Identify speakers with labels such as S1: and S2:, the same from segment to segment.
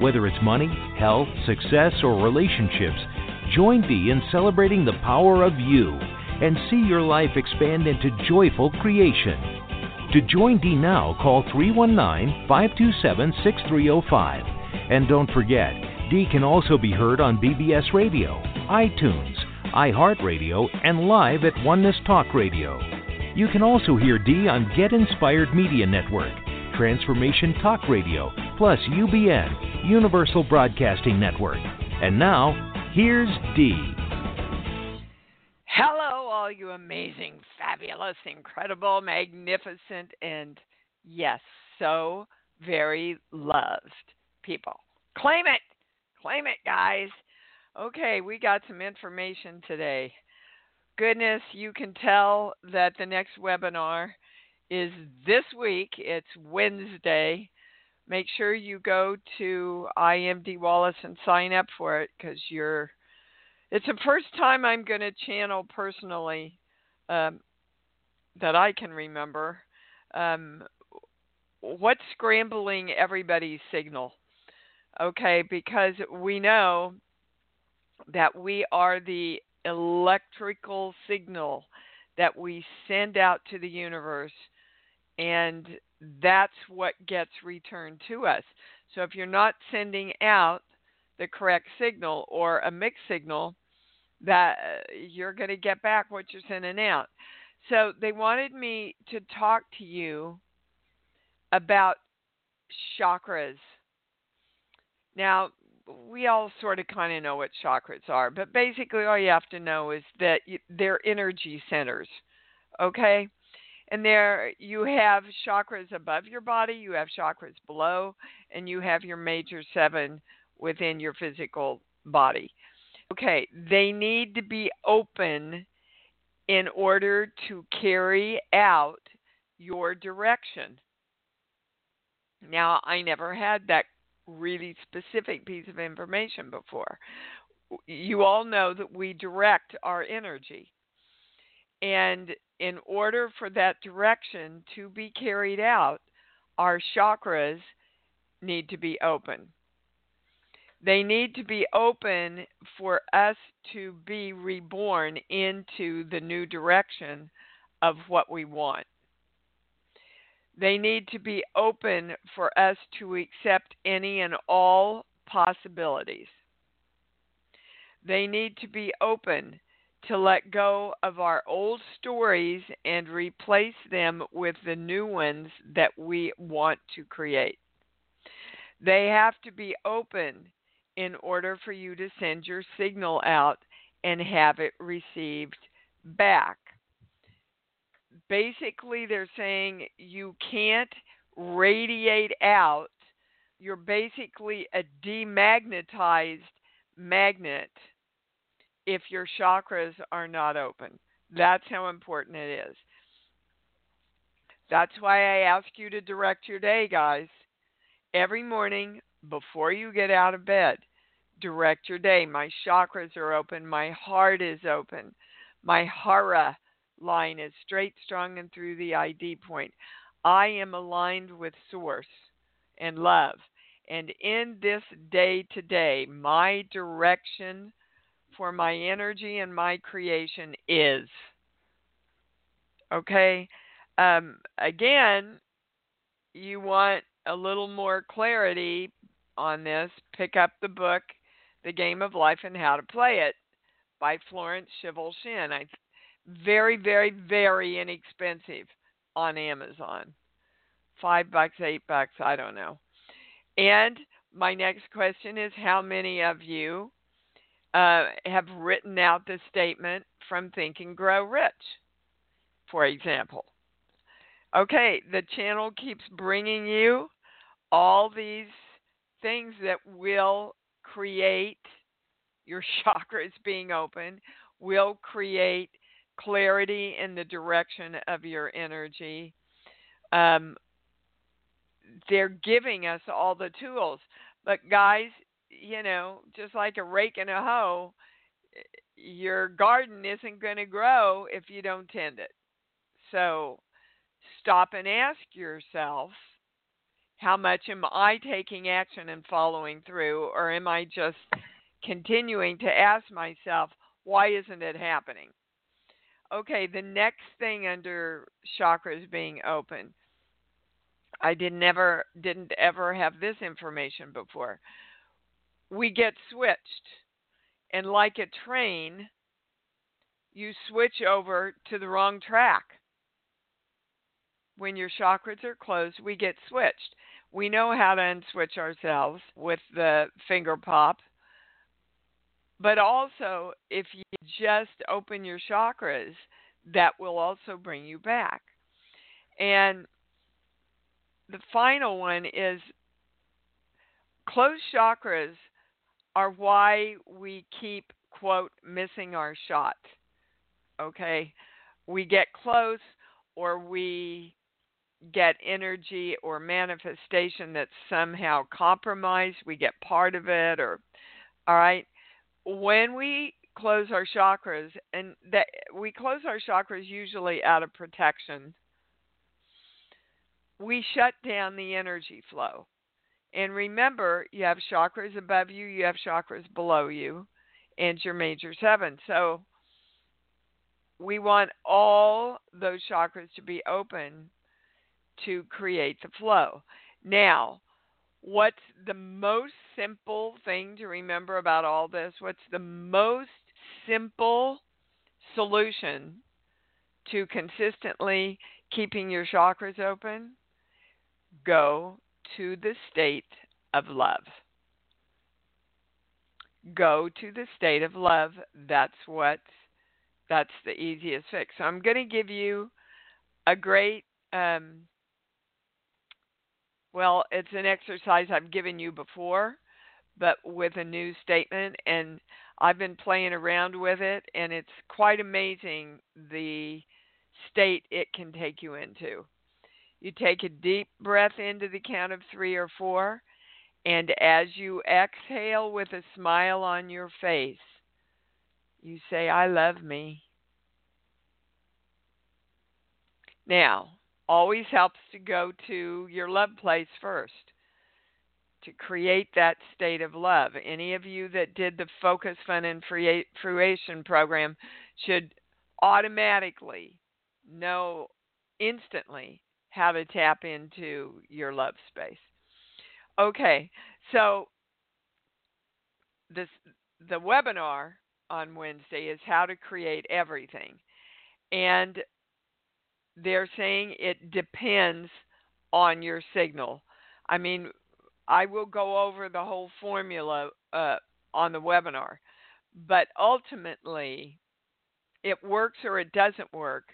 S1: Whether it's money, health, success, or relationships, join Dee in celebrating the power of you and see your life expand into joyful creation. To join Dee now, call 319 527 6305. And don't forget, Dee can also be heard on BBS Radio, iTunes, iHeartRadio, and live at Oneness Talk Radio. You can also hear Dee on Get Inspired Media Network, Transformation Talk Radio, plus UBN, Universal Broadcasting Network. And now, here's Dee.
S2: Hello, all you amazing, fabulous, incredible, magnificent, and yes, so very loved people. Claim it! Claim it, guys. Okay, we got some information today goodness, you can tell that the next webinar is this week. It's Wednesday. Make sure you go to iamdeewallace and sign up for it because you're. It's the first time I'm going to channel personally um, that I can remember. Um, what's scrambling everybody's signal? Okay, because we know that we are the electrical signal that we send out to the universe, and that's what gets returned to us. So if you're not sending out the correct signal or a mixed signal, that uh, you're going to get back what you're sending out. So they wanted me to talk to you about chakras. Now, we all sort of kind of know what chakras are, but basically all you have to know is that they're energy centers. Okay? And there you have chakras above your body, you have chakras below, and you have your major 7 within your physical body. Okay, they need to be open in order to carry out your direction. Now, I never had that really specific piece of information before. You all know that we direct our energy. And in order for that direction to be carried out, our chakras need to be open. They need to be open for us to be reborn into the new direction of what we want. They need to be open for us to accept any and all possibilities. They need to be open to let go of our old stories and replace them with the new ones that we want to create. They have to be open in order for you to send your signal out and have it received back basically they're saying you can't radiate out. You're basically a demagnetized magnet if your chakras are not open. That's how important it is. That's why I ask you to direct your day, guys. Every morning before you get out of bed, direct your day. My chakras are open. My heart is open. My hara line is straight, strong, and through the ID point. I am aligned with Source and love. And in this day to day, my direction for my energy and my creation is. Okay? Um, again, you want a little more clarity on this, pick up the book, The Game of Life and How to Play It by Florence Scovel Shinn. I very, very, very inexpensive on Amazon. Five bucks, eight bucks, I don't know. And my next question is how many of you uh, have written out the statement from Think and Grow Rich, for example? Okay, the channel keeps bringing you all these things that will create your chakras being open will create clarity in the direction of your energy. Um, they're giving us all the tools. But, guys, you know, just like a rake and a hoe, your garden isn't going to grow if you don't tend it. So, stop and ask yourself how much am I taking action and following through, or am I just continuing to ask myself, why isn't it happening? Okay, the next thing under chakras being open. I did never didn't ever have this information before. We get switched. And like a train, you switch over to the wrong track. When your chakras are closed, we get switched. We know how to unswitch ourselves with the finger pop but also, if you just open your chakras, that will also bring you back. And the final one is closed chakras are why we keep, quote, missing our shot. Okay? We get close or we get energy or manifestation that's somehow compromised. We get part of it or, all right? when we close our chakras, and that we close our chakras usually out of protection, we shut down the energy flow. And remember, you have chakras above you, you have chakras below you, and your major seven. So we want all those chakras to be open to create the flow. Now, what's the most simple thing to remember about all this? What's the most simple solution to consistently keeping your chakras open? Go to the state of love. Go to the state of love. That's what that's the easiest fix. So I'm going to give you a great um, well, it's an exercise I've given you before, but with a new statement, and I've been playing around with it, and it's quite amazing the state it can take you into. You take a deep breath into the count of three or four, and as you exhale with a smile on your face, you say, I love me. Now, always helps to go to your love place first to create that state of love. Any of you that did the Focus Fun and Fruition program should automatically know instantly how to tap into your love space. Okay, so this the webinar on Wednesday is how to create everything. And they're saying it depends on your signal. I mean, I will go over the whole formula uh, on the webinar, but ultimately, it works or it doesn't work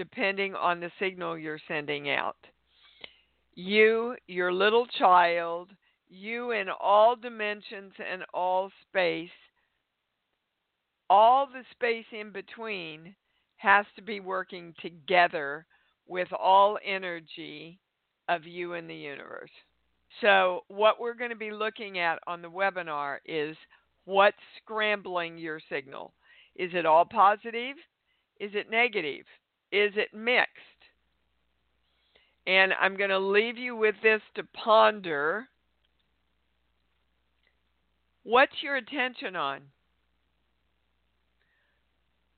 S2: depending on the signal you're sending out. You, your little child, you in all dimensions and all space, all the space in between has to be working together with all energy of you in the universe. So, what we're going to be looking at on the webinar is what's scrambling your signal. Is it all positive? Is it negative? Is it mixed? And I'm going to leave you with this to ponder. What's your attention on?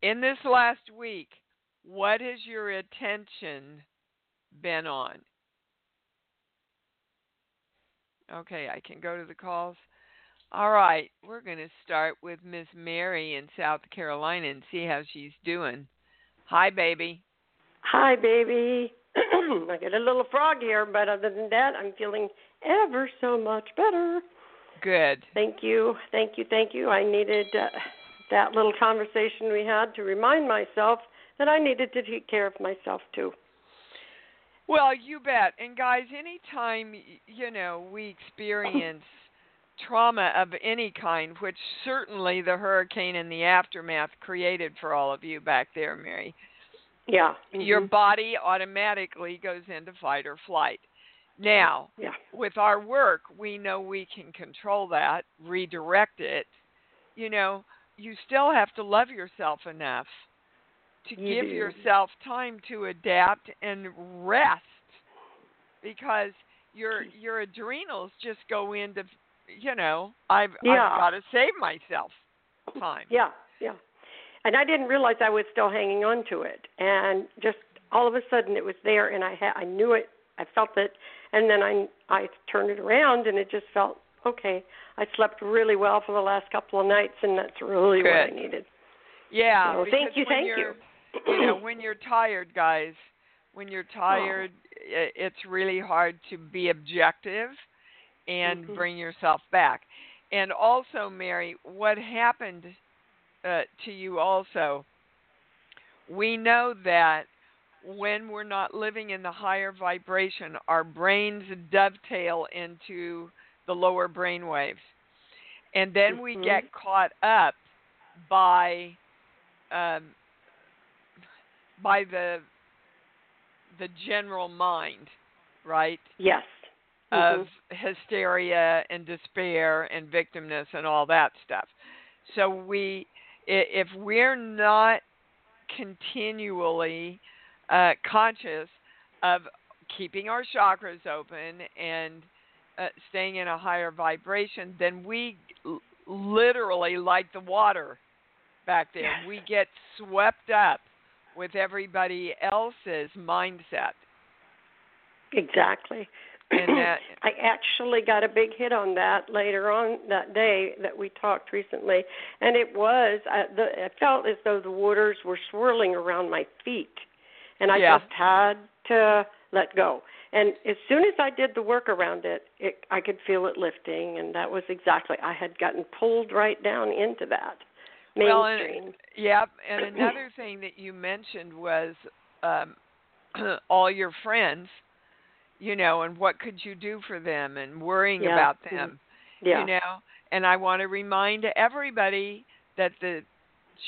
S2: in this last week, what has your attention been on? Okay, I can go to the calls. All right, we're going to start with Miss Mary in South Carolina and see how she's doing. Hi, baby.
S3: Hi, baby. I get a little frog here, but other than that, I'm feeling ever so much better.
S2: Good.
S3: Thank you. Thank you. Thank you. I needed. Uh, that little conversation we had to remind myself that I needed to take care of myself too.
S2: Well, you bet. And guys, anytime you know we experience trauma of any kind, which certainly the hurricane and the aftermath created for all of you back there, Mary,
S3: Yeah.
S2: your
S3: mhm.
S2: body automatically goes into fight or flight. Now,
S3: Yeah.
S2: with our work, we know we can control that, redirect it. You know, you still have to love yourself enough to
S3: You
S2: give
S3: do.
S2: yourself time to adapt and rest because your your adrenals just go into you know, I've
S3: Yeah.
S2: I've got to save myself time.
S3: Yeah, yeah. And I didn't realize I was still hanging on to it, and just all of a sudden it was there, and I ha- I knew it, I felt it, and then I I turned it around, and it just felt okay. I slept really well for the last couple of nights, and that's really what I needed.
S2: Yeah.
S3: So thank you, thank you.
S2: you know, when you're tired, guys, when you're
S3: Oh.
S2: tired, i it's really hard to be objective and
S3: Mhm.
S2: bring yourself back. And also, Mary, what happened uh, to you also, we know that when we're not living in the higher vibration, our brains dovetail into the lower brain waves. And then we
S3: Mhm.
S2: get caught up by um, by the the general mind, right?
S3: yes.
S2: Of
S3: Mhm.
S2: hysteria and despair and victimness and all that stuff. So we, if we're not continually uh, conscious of keeping our chakras open and uh, staying in a higher vibration, then we literally, like the water back there,
S3: Yes.
S2: we get swept up with everybody else's mindset.
S3: Exactly.
S2: And that,
S3: I actually got a big hit on that later on that day that we talked recently, and it was I, the, I felt as though the waters were swirling around my feet, and I
S2: Yeah.
S3: just had to let go. And as soon as I did the work around it, it, I could feel it lifting, and that was exactly I had gotten pulled right down into that
S2: Well, and-
S3: mainstream.
S2: Yep, and another thing that you mentioned was um, all your friends, you know, and what could you do for them, and worrying
S3: Yeah,
S2: about
S3: mhm.
S2: them,
S3: yeah.
S2: you know. And I want to remind everybody that the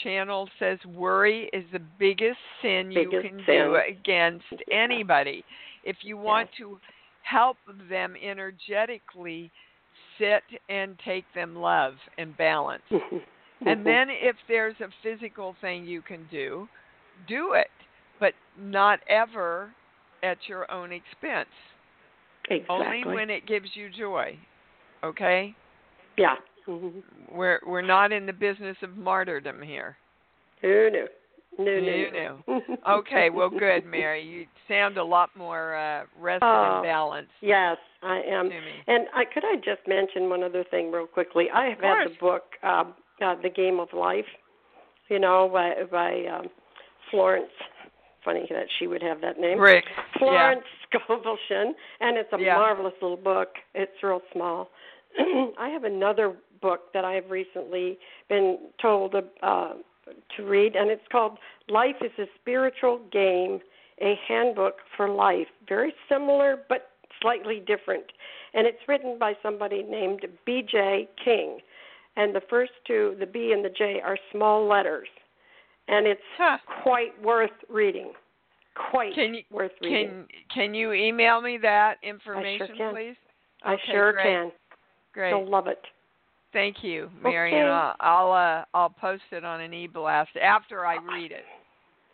S2: channel says worry is the biggest sin you
S3: Biggest
S2: can do against anybody. If you want to help them energetically, sit and take them love and balance. And then if there's a physical thing you can do, do it, but not ever at your own expense.
S3: exactly.
S2: Only when it gives you joy. Okay?
S3: yeah. Mhm.
S2: We're we're not in the business of martyrdom here.
S3: Who knew? No, no.
S2: knew. Okay, well good, Mary. You sound a lot more uh rested
S3: Oh,
S2: and balanced
S3: Yes, I am. And I could I just mention one other thing real quickly. I have had the book uh, uh, The Game of Life, you know, by by um, Florence. Funny that she would have that name.
S2: Rick.
S3: Florence Scovel Shinn, and it's a
S2: Yeah.
S3: marvelous little book. It's real small. I have another book that I have recently been told uh, to read, and it's called Life is a Spiritual Game, a Handbook for Life. Very similar, but slightly different. And it's written by somebody named B.J. King. And the first two, the B and the J, are small letters. And it's
S2: Huh.
S3: quite worth reading. Quite
S2: Can you
S3: worth reading.
S2: can can you email me that information
S3: can.
S2: please?
S3: I
S2: Okay,
S3: sure
S2: great.
S3: can.
S2: Great.
S3: You'll love it.
S2: Thank you, Mary,
S3: Okay.
S2: I'll I'll, uh, I'll post it on an e-blast after I read it.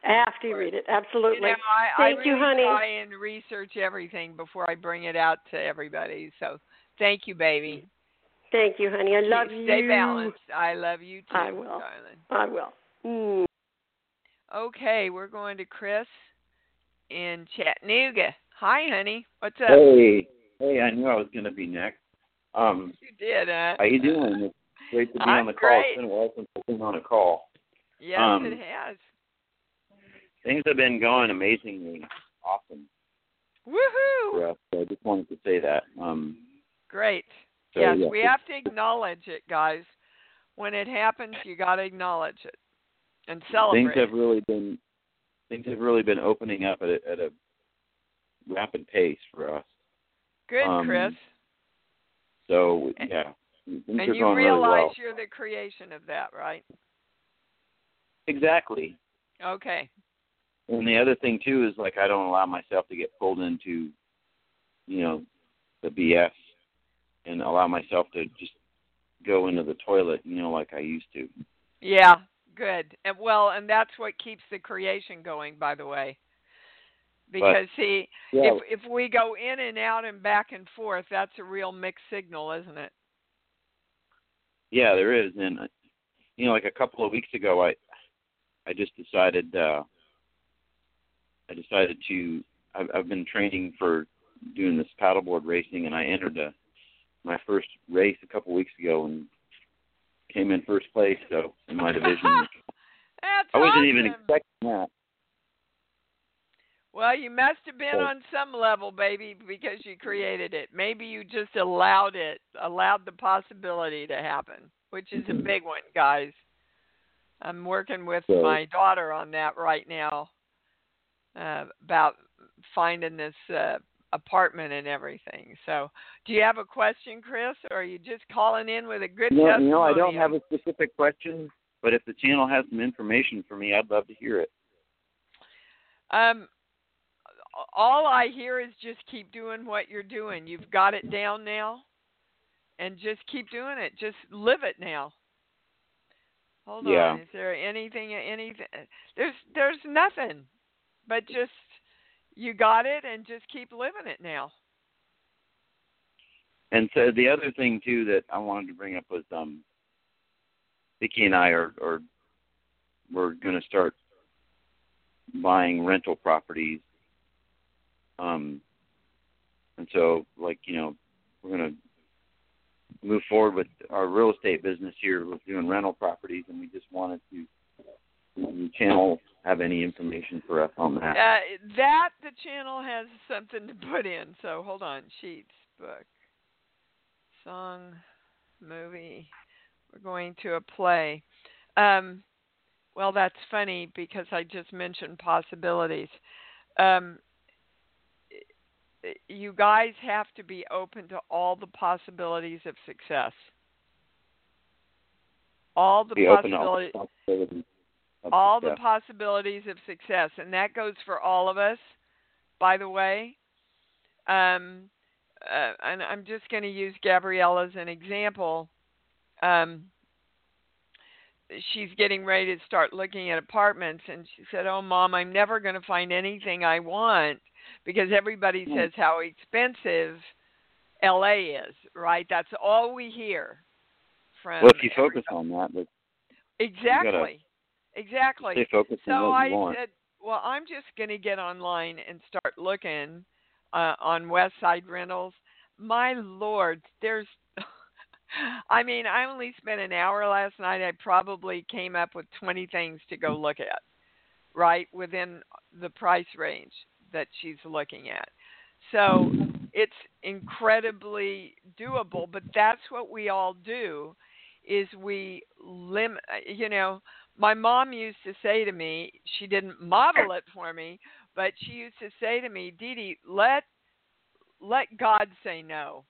S3: After you read it, absolutely.
S2: You know, I,
S3: Thank
S2: I
S3: you,
S2: really
S3: honey.
S2: try and research everything before I bring it out to everybody. So, thank you, baby.
S3: Thank you, honey. I love
S2: Stay
S3: you.
S2: Stay balanced. I love you too,
S3: I will.
S2: darling.
S3: I will. Mm.
S2: Okay, we're going to Chris in Chattanooga. Hi, honey. What's up?
S4: Hey, hey, I knew I was going to be next. Um,
S2: You did, huh?
S4: how you doing? It's great to be
S2: I'm
S4: on the call.
S2: great.
S4: It's been a while since I've been on a call.
S2: Yes,
S4: um,
S2: it has.
S4: Things have been going amazingly awesome
S2: Woohoo!
S4: us. So I just wanted to say that. Um,
S2: Great.
S4: so,
S2: yes,
S4: yeah.
S2: we have to acknowledge it, guys. When it happens, you got to acknowledge it and celebrate.
S4: Things have really been things have really been opening up at a, at a rapid pace for us.
S2: Good,
S4: um,
S2: Chris.
S4: So yeah, Things
S2: and
S4: are
S2: you
S4: going
S2: realize
S4: really well.
S2: you're the creation of that, right?
S4: Exactly.
S2: Okay.
S4: And the other thing too is like I don't allow myself to get pulled into, you know, the BS, and allow myself to just go into the toilet, you know, like I used to.
S2: Yeah, good. And well, and that's what keeps the creation going, by the way. Because see,
S4: Yeah.
S2: if if we go in and out and back and forth, that's a real mixed signal, isn't it?
S4: Yeah, there is, and uh, you know, like a couple of weeks ago, I I just decided uh I decided to I've, I've been training for doing this paddleboard racing, and I entered a, my first race a couple of weeks ago and came in first place. So in my division,
S2: That's
S4: I wasn't even expecting that.
S2: Well, you must have been
S4: Oh.
S2: on some level, baby, because you created it. Maybe you just allowed it, allowed the possibility to happen, which is a
S4: Mhm.
S2: big one, guys. I'm working with
S4: So-
S2: my daughter on that right now uh, about finding this uh, apartment and everything. So, do you have a question, Chris, or are you just calling in with a good
S4: No,
S2: testimony?
S4: know, I don't have a specific question, but if the channel has some information for me, I'd love to hear it.
S2: Um, all I hear is just keep doing what you're doing. You've got it down now, and just keep doing it. Just live it now. Hold
S4: Yeah.
S2: on. Is there anything? Anything? There's there's nothing, but just you got it, and just keep living it now.
S4: And so the other thing too that I wanted to bring up was um Vicky and I are are we're gonna start buying rental properties. Um and so like, you know, we're gonna move forward with our real estate business here with doing rental properties and we just wanted to the channel have any information for us on that?
S2: Uh, that the channel has something to put in. So hold on. Sheets, book, song, movie. We're going to a play. Um, well, that's funny because I just mentioned possibilities. Um, you guys have to be open to all the possibilities of success. All the
S4: to all the possibilities of success.
S2: possibilities of success and that goes for all of us by the way. Um, uh, and i'm just going to use gabrielle as an example. Um, she's getting ready to start looking at apartments and she said oh mom i'm never going to find anything i want because everybody
S4: Hmm.
S2: says how expensive la is right? That's all we hear from
S4: well, if you
S2: every-
S4: focus on that, but
S2: exactly exactly
S4: stay focused on
S2: so
S4: what
S2: I
S4: want.
S2: said, well, I'm just going to get online and start looking uh, on West Side Rentals. My lord, there's. I mean, I only spent an hour last night. I probably came up with 20 things to go look at, right within the price range that she's looking at. So it's incredibly doable, but that's what we all do is we limit you know my mom used to say to me, she didn't model it for me, but she used to say to me, Dee Dee, let let God say no.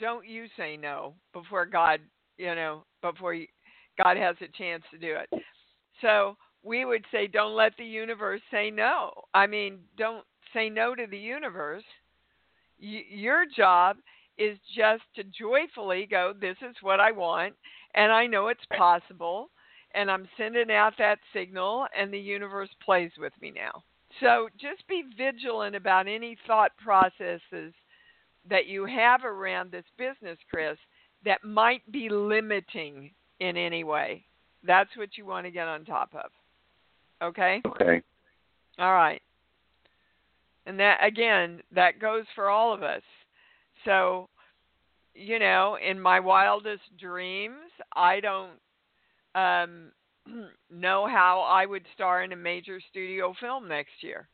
S2: Don't you say no before God, you know, before God has a chance to do it. So we would say, don't let the universe say no. I mean, don't say no to the universe. Y- your job is just to joyfully go, this is what I want, and I know it's possible and I'm sending out that signal, and the universe plays with me now. So just be vigilant about any thought processes that you have around this business, Chris, that might be limiting in any way. That's what you want to get on top of. Okay?
S4: Okay.
S2: All right. And that again, that goes for all of us. So, you know, in my wildest dreams, I don't um, know how I would star in a major studio film next year.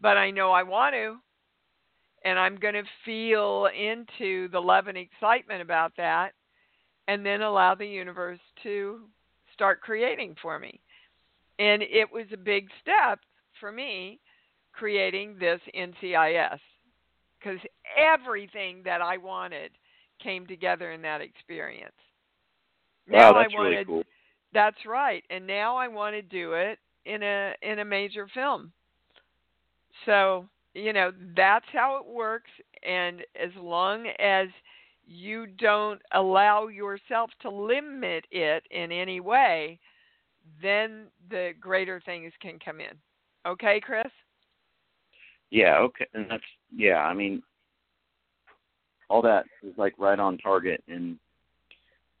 S2: But I know I want to. And I'm going to feel into the love and excitement about that and then allow the universe to start creating for me. And it was a big step for me creating this NCIS because everything that I wanted came together in that experience.
S4: Wow,
S2: Now
S4: that's
S2: I wanted
S4: really cool.
S2: that's right. And now I want to do it in a in a major film. So, you know, that's how it works and as long as you don't allow yourself to limit it in any way, then the greater things can come in. Okay, Chris?
S4: Yeah, okay, and that's yeah. I mean, all that is like right on target, and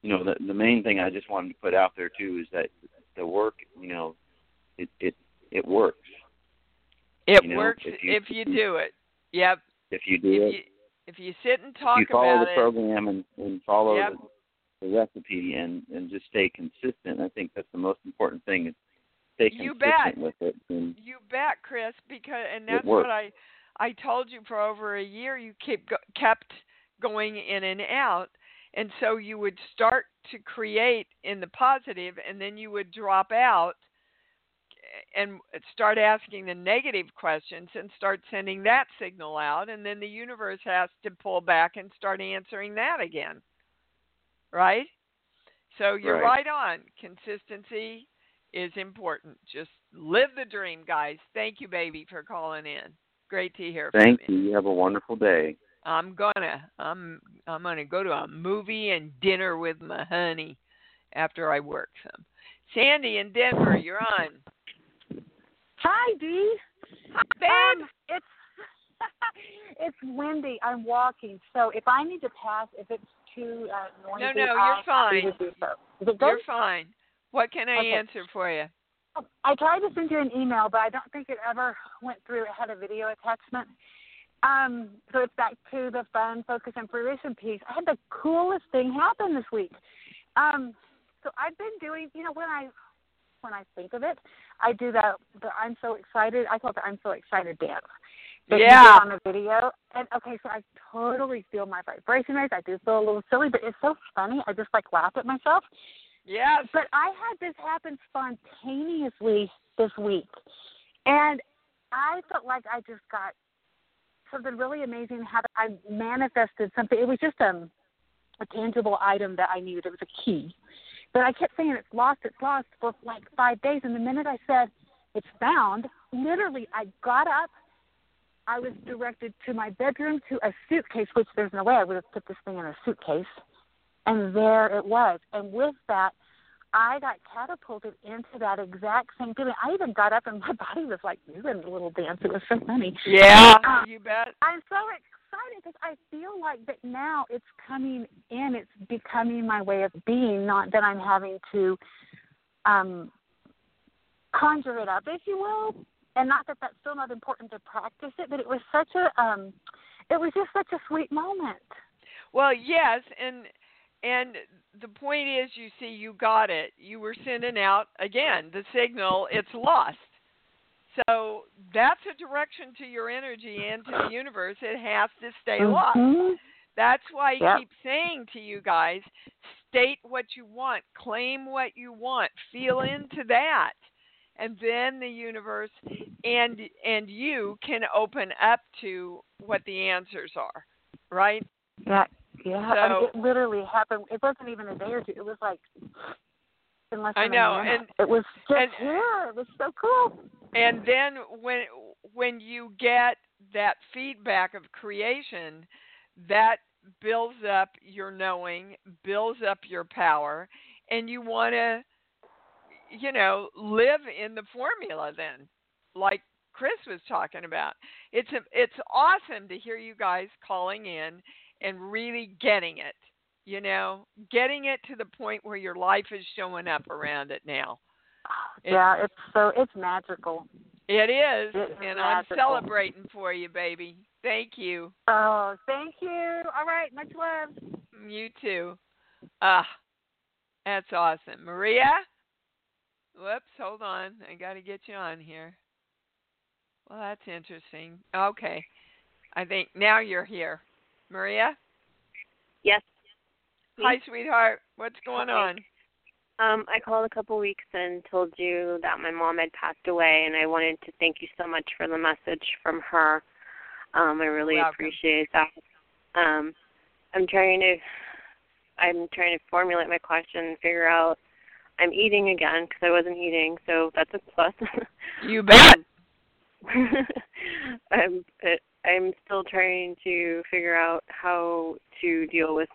S4: you know, the the main thing I just wanted to put out there too is that the work, you know, it it it works
S2: It
S4: You know,
S2: works
S4: if you-
S2: if you do it. Yep.
S4: if you do
S2: If
S4: it.
S2: you if you sit and talk
S4: you follow
S2: about
S4: the
S2: it,
S4: program and, and follow
S2: Yep.
S4: the, the recipe and and just stay consistent. I think that's the most important thing is stay
S2: You
S4: consistent
S2: bet.
S4: with it. And
S2: You bet, Chris, because and that's what I I told you for over a year. You keep go, kept going in and out, and so you would start to create in the positive, and then you would drop out and start asking the negative questions and start sending that signal out, and then the universe has to pull back and start answering that again. Right? So you're
S4: Right.
S2: right on. Consistency is important. Just live the dream, guys. Thank you, baby, for calling in. Great to hear
S4: thank
S2: from
S4: you. Thank you have a wonderful day.
S2: I'm gonna I'm I'm gonna go to a movie and dinner with my honey after I work some. Sandy in Denver, you're on.
S5: Hi, Dee.
S2: Babe.
S5: Um, it's it's windy. I'm walking, so if I need to pass, if it's too uh, noisy,
S2: No, no, you're fine.
S5: to do so. Is it good?
S2: You're fine. What can I
S5: Okay.
S2: answer for you?
S5: I tried to send you an email, but I don't think it ever went through. It had a video attachment. Um, so it's back to the fun, focus, and fruition piece. I had the coolest thing happen this week. Um, so I've been doing, you know, when I when I think of it, I do that. The I'm so excited. I call it the I'm so excited dance. That you
S2: Yeah.
S5: did on the video. And okay, so I totally feel my vibration raise. I do feel a little silly, but it's so funny. I just like laugh at myself.
S2: Yeah.
S5: But I had this happen spontaneously this week. And I felt like I just got something really amazing happen. I manifested something. It was just um, a tangible item that I needed. It was a key. But I kept saying it's lost, it's lost for like five days. And the minute I said it's found, literally I got up. I was directed to my bedroom to a suitcase, which there's no way I would have put this thing in a suitcase. And there it was. And with that, I got catapulted into that exact same feeling. I even got up and my body was like doing a little dance. It was so funny.
S2: Yeah,
S5: Uh,
S2: you bet.
S5: I'm so excited because I feel like that now it's coming in. It's becoming my way of being, not that I'm having to um, conjure it up, if you will. And not that that's still not important to practice it, but it was such a, um, it was just such a sweet moment.
S2: Well, yes, and and the point is, you see, you got it. You were sending out again the signal. It's lost. So that's a direction to your energy and to the universe. It has to stay lost.
S5: Mhm.
S2: That's why I
S5: Yep.
S2: keep saying to you guys, state what you want, claim what you want, feel into that. And then the universe and and you can open up to what the answers are. Right?
S5: Yeah, yeah. I mean, it literally happened. It wasn't even a day or two. It was like in less
S2: I know, and-
S5: it was just
S2: and-
S5: here. It was so cool.
S2: and then when when you get that feedback of creation that builds up your knowing builds up your power and you want to you know live in the formula then like chris was talking about it's a, it's awesome to hear you guys calling in and really getting it you know getting it to the point where your life is showing up around it now
S5: yeah, it's so it's magical.
S2: It is,
S5: It is
S2: and I'm celebrating for you, baby. Thank you.
S5: Oh, thank you. All right, much love.
S2: You too. Ah, that's awesome. Maria? Whoops, hold on. I got to get you on here. Well, that's interesting. Okay. I think now you're here. Maria?
S6: Yes.
S2: Hi, sweetheart. What's going on?
S6: Um, I called a couple weeks and told you that my mom had passed away, and I wanted to thank you so much for the message from her. Um, I really
S2: Welcome.
S6: appreciate that. Um, I'm trying to I'm trying to formulate my question and figure out. I'm eating again because I wasn't eating, so that's a plus.
S2: You bet.
S6: I'm I'm still trying to figure out how to deal with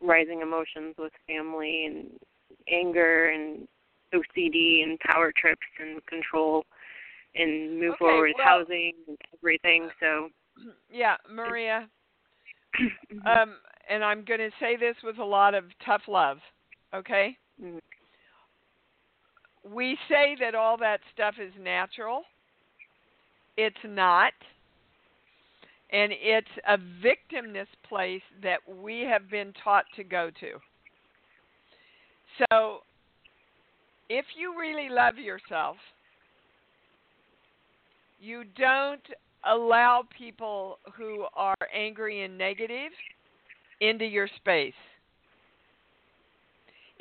S6: rising emotions with family and anger and OCD and power trips and control and move
S2: Okay,
S6: forward with
S2: well-
S6: housing and everything. So
S2: Yeah, Maria. Um, and I'm going to say this with a lot of tough love. Okay.
S6: Mm.
S2: we say that all that stuff is natural. It's not. And it's a victimness place that we have been taught to go to. So, if you really love yourself, you don't allow people who are angry and negative into your space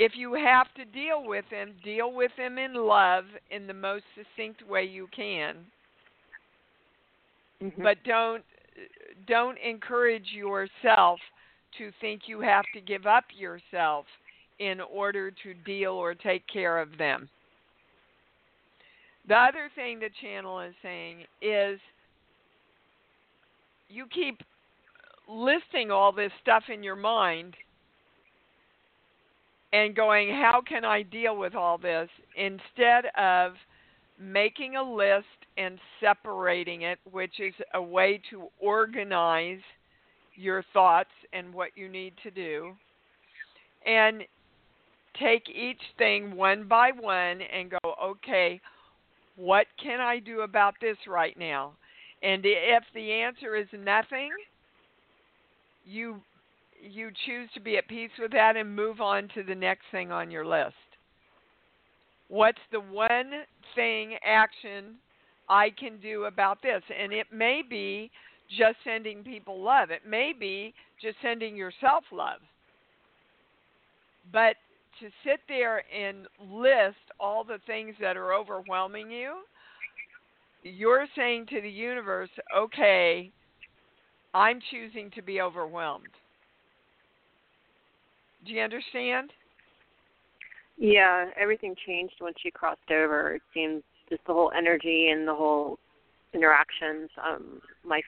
S2: if you have to deal with them, deal with them in love in the most succinct way you can.
S6: mhm.
S2: But don't don't encourage yourself to think you have to give up yourself in order to deal or take care of them. The other thing the channel is saying is you keep listing all this stuff in your mind and going, how can I deal with all this? Instead of making a list and separating it, which is a way to organize your thoughts and what you need to do. And take each thing one by one and go, okay, what can I do about this right now? And if the answer is nothing, you you choose to be at peace with that and move on to the next thing on your list. What's the one thing action I can do about this? And it may be just sending people love. It may be just sending yourself love. But to sit there and list all the things that are overwhelming you, you're saying to the universe, okay, I'm choosing to be overwhelmed. Do you understand?
S6: Yeah, everything changed once she crossed over. It seems just the whole energy and the whole interactions. Um, my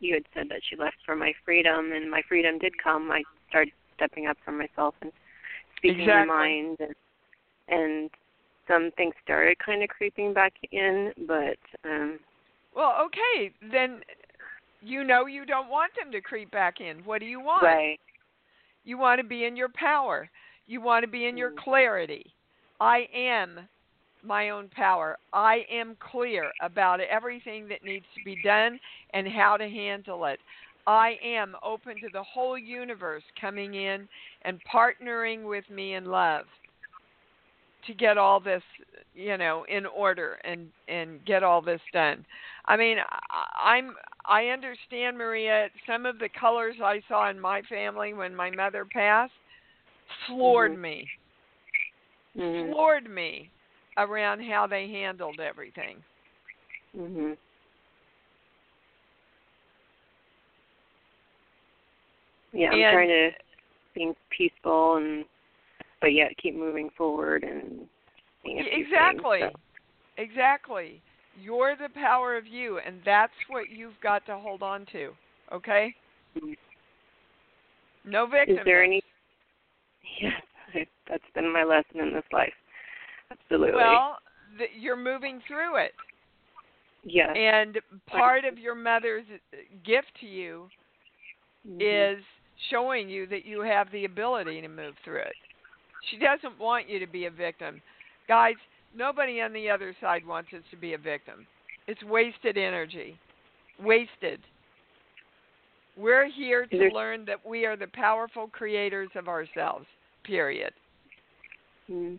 S6: you had said that she left for my freedom, and my freedom did come. I started stepping up for myself and speaking my mind, and and some things started kind of creeping back in, but um
S2: Well, okay, then you know you don't want them to creep back in. What do you want?
S6: right.
S2: You want to be in your power. You want to be in your
S6: Mm.
S2: clarity. I am my own power. I am clear about everything that needs to be done and how to handle it. I am open to the whole universe coming in and partnering with me in love to get all this, you know, in order and and get all this done. I mean, I- I'm I understand Maria some of the colors I saw in my family when my mother passed floored
S6: Mhm.
S2: me.
S6: Mhm.
S2: Floored me around how they handled everything.
S6: Mhm. Yeah, I'm
S2: And-
S6: trying to be peaceful and but yet keep moving forward and few things,
S2: Exactly.
S6: so.
S2: Exactly. You're the power of you and that's what you've got to hold on to. Okay?
S6: Mhm.
S2: No victim.
S6: Is there any? Yes, that's been my lesson in this life. Absolutely.
S2: Well, th- you're moving through it.
S6: yes.
S2: And part of your mother's gift to you
S6: Mhm.
S2: is showing you that you have the ability to move through it. She doesn't want you to be a victim. Guys, nobody on the other side wants us to be a victim. It's wasted energy. Wasted. We're here to learn that we are the powerful creators of ourselves. Period.
S6: Mhm.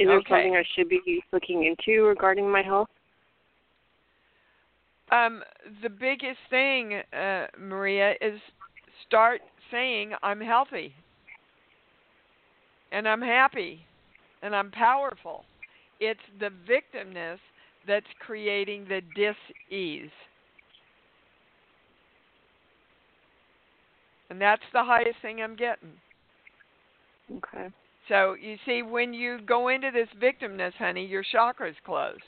S6: Is there
S2: Okay.
S6: something I should be looking into regarding my health?
S2: Um, the biggest thing, uh, Maria, is start saying I'm healthy, and I'm happy, and I'm powerful. It's the victimness that's creating the dis-ease. And that's the highest thing I'm getting.
S6: Okay.
S2: So you see, when you go into this victimness, honey, your chakras close.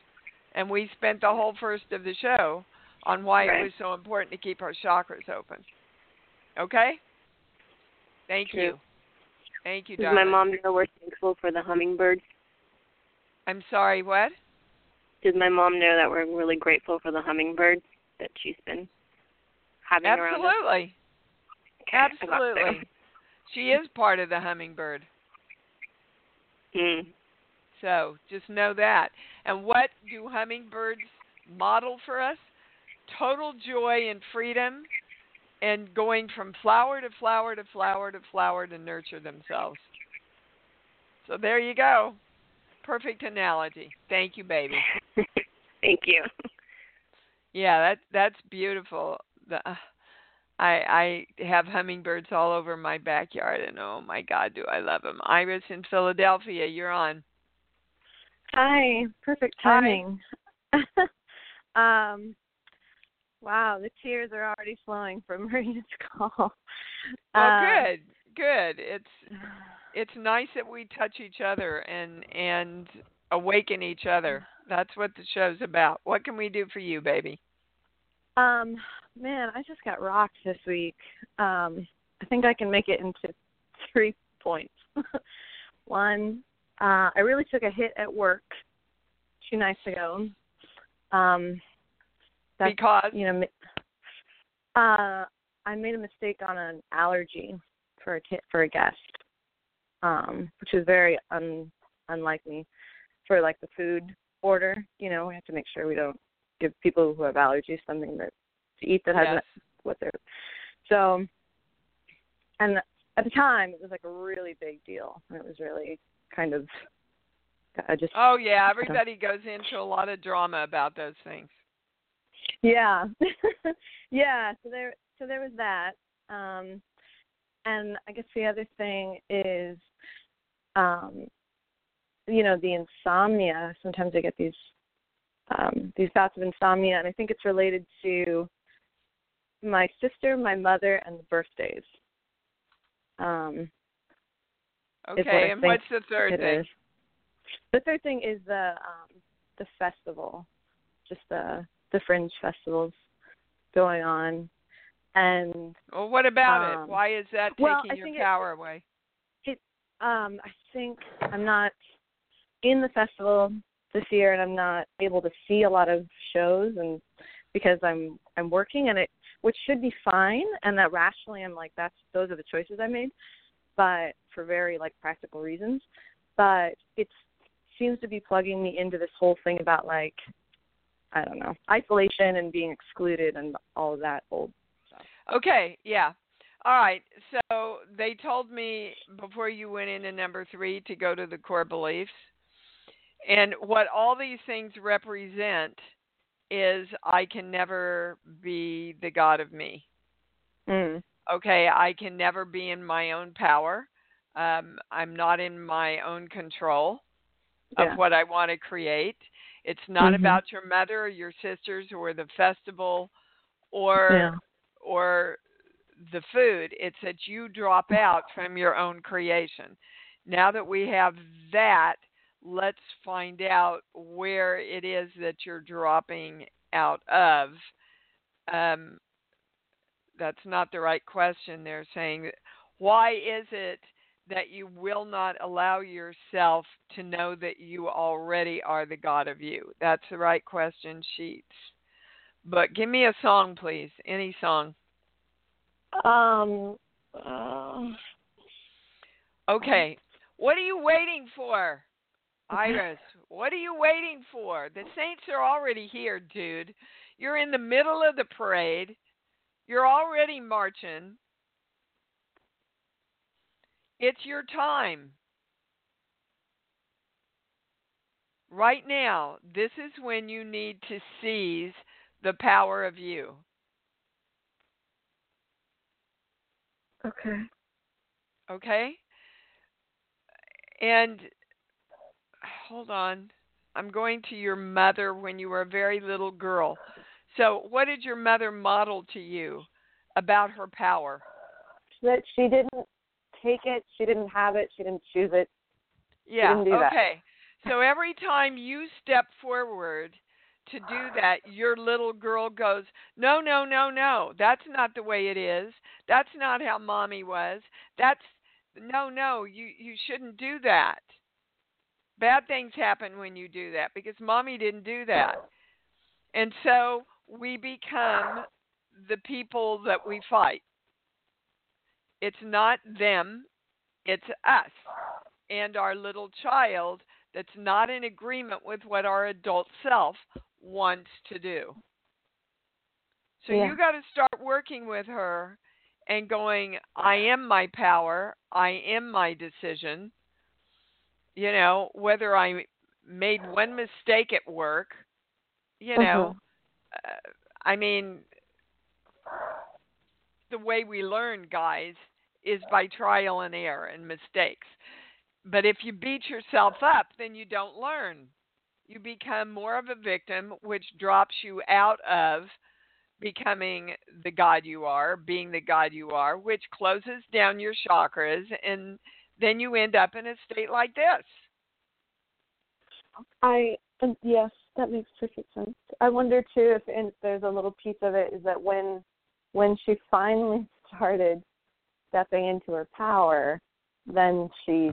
S2: And we spent the whole first of the show on why
S6: Right.
S2: it was so important to keep our chakras open. Okay? Thank
S6: True.
S2: you. Thank you,
S6: Does
S2: darling.
S6: my mom know we're thankful for the hummingbirds?
S2: I'm sorry, what?
S6: Did my mom know that we're really grateful for the hummingbirds that she's been having around us?
S2: Absolutely.
S6: Okay, got
S2: Absolutely. She is part of the hummingbird.
S6: Mm.
S2: So just know that. And what do hummingbirds model for us? Total joy and freedom and going from flower to flower to flower to flower to nurture themselves. So there you go. Perfect analogy. Thank you, baby.
S6: Thank you.
S2: Yeah, that that's beautiful. The, uh, I I have hummingbirds all over my backyard, and oh my God, do I love them! Iris in Philadelphia, you're on.
S7: Hi, perfect
S2: Hi.
S7: timing. um, wow, the tears are already flowing from Marina's call.
S2: Well,
S7: Um,
S2: good, good. It's it's nice that we touch each other and and awaken each other. That's what the show's about. What can we do for you, baby?
S7: Um, man, I just got rocked this week. Um, I think I can make it into three points. One, uh, I really took a hit at work two nights ago. Um, that's,
S2: because
S7: you know, uh, I made a mistake on an allergy for a t- for a guest, um, which is very un unlike me for like the food order. You know, we have to make sure we don't give people who have allergies something that to eat that has
S2: yes.
S7: what they're so. And at the time, it was like a really big deal, and it was really kind of I just
S2: Oh yeah, everybody goes into a lot of drama about those things.
S7: Yeah. yeah, so there so there was that. Um and I guess the other thing is um you know, the insomnia. Sometimes I get these um these bouts of insomnia and I think it's related to my sister, my mother and the birthdays. Um
S2: Okay, and what's the third thing?
S7: is. The third thing is the um the festival. Just the the fringe festivals going on. And
S2: Well, what about
S7: Um,
S2: it? Why is that taking
S7: well,
S2: your
S7: think it-
S2: power away?
S7: um I think I'm not in the festival this year and I'm not able to see a lot of shows and because I'm I'm working and it which should be fine and that rationally I'm like that's those are the choices I made but for very like practical reasons but it seems to be plugging me into this whole thing about like I don't know isolation and being excluded and all of that old stuff.
S2: Okay, yeah. All right. So they told me before you went into number three to go to the core beliefs. And what all these things represent is I can never be the God of me.
S7: mm.
S2: Okay, I can never be in my own power. Um, I'm not in my own control of
S7: Yeah.
S2: what I want to create. It's not
S7: Mhm.
S2: about your mother or your sisters or the festival or
S7: yeah
S2: or the food. It's that you drop out from your own creation. Now that we have that, let's find out where it is that you're dropping out of. Um, that's not the right question. They're saying, why is it that you will not allow yourself to know that you already are the God of you? That's the right question, Sheets. But give me a song, please. Any song.
S7: um uh,
S2: Okay. What are you waiting for? Iris, what are you waiting for? The Saints are already here, dude. You're in the middle of the parade. You're already marching. It's your time. Right now, this is when you need to seize the power of you.
S7: okay
S2: Okay? And hold on. I'm going to your mother when you were a very little girl. So, what did your mother model to you about her power?
S7: that she didn't take it, she didn't have it, she didn't choose it.
S2: Yeah.
S7: didn't do that.
S2: okay. So every time you step forward to do that, your little girl goes, "No, no, no, no. That's not the way it is. That's not how mommy was. That's no, no. You you shouldn't do that." Bad things happen when you do that because mommy didn't do that. And so we become the people that we fight. It's not them, it's us and our little child that's not in agreement with what our adult self wants to do. So
S7: Yeah.
S2: you got to start working with her and going, I am my power, I am my decision. You know, whether I made one mistake at work, you know, uh, I mean, the way we learn, guys, is by trial and error and mistakes. But if you beat yourself up, then you don't learn. You become more of a victim, which drops you out of becoming the God you are, being the God you are, which closes down your chakras, and then you end up in a state like this.
S7: I yes, that makes perfect sense. I wonder too if and there's a little piece of it is that when when she finally started stepping into her power, then she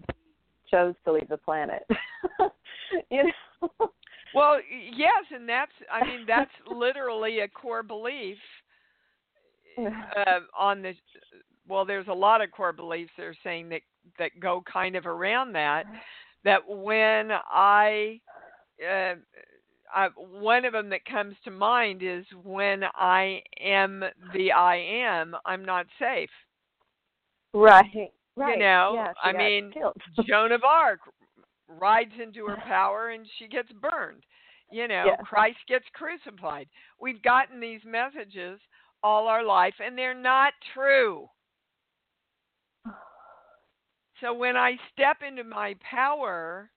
S7: chose to leave the planet. you know.
S2: Well, yes, and that's I mean that's literally a core belief uh, on the well there's a lot of core beliefs that are saying that that go kind of around that that when I uh, I, one of them that comes to mind is when I am the I am, I'm not safe.
S7: Right. Right.
S2: You know,
S7: she
S2: I mean. Joan of Arc rides into her power and she gets burned. You know,
S7: Yeah.
S2: Christ gets crucified. We've gotten these messages all our life and they're not true. So when I step into my power,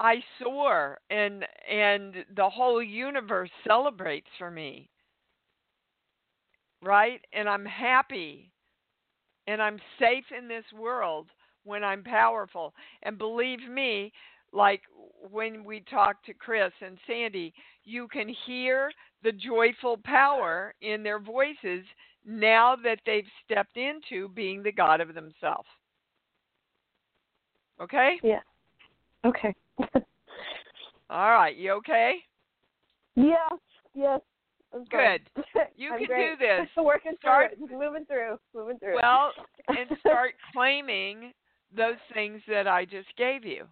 S2: I soar and and the whole universe celebrates for me. Right? And I'm happy. And I'm safe in this world when I'm powerful. And believe me, like when we talk to Chris and Sandy, you can hear the joyful power in their voices now that they've stepped into being the God of themselves. Okay?
S7: Yeah. Okay.
S2: All right. You okay?
S7: yes. Yes.
S2: Good. You
S7: I'm
S2: can
S7: great.
S2: do this.
S7: Working
S2: Start-
S7: through. Moving through. Moving through.
S2: Well, and start claiming those things that I just gave you.